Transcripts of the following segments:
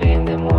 you don't like me,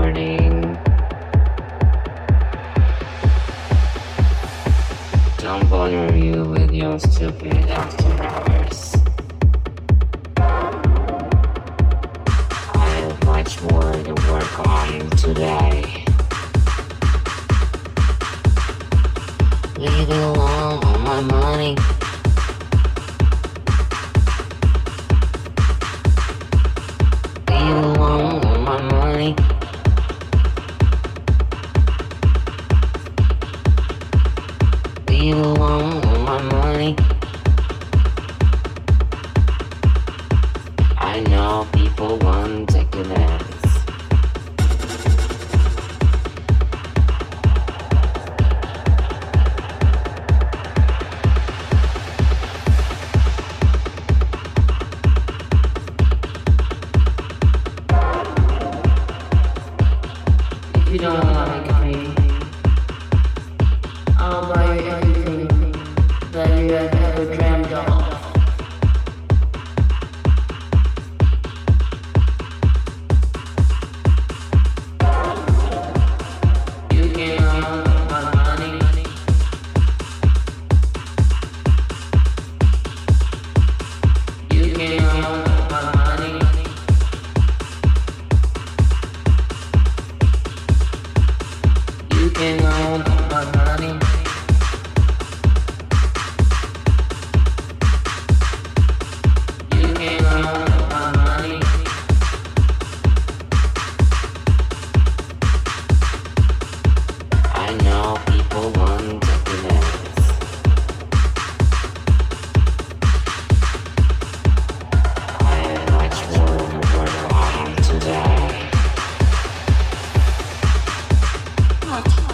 Мама.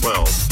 12.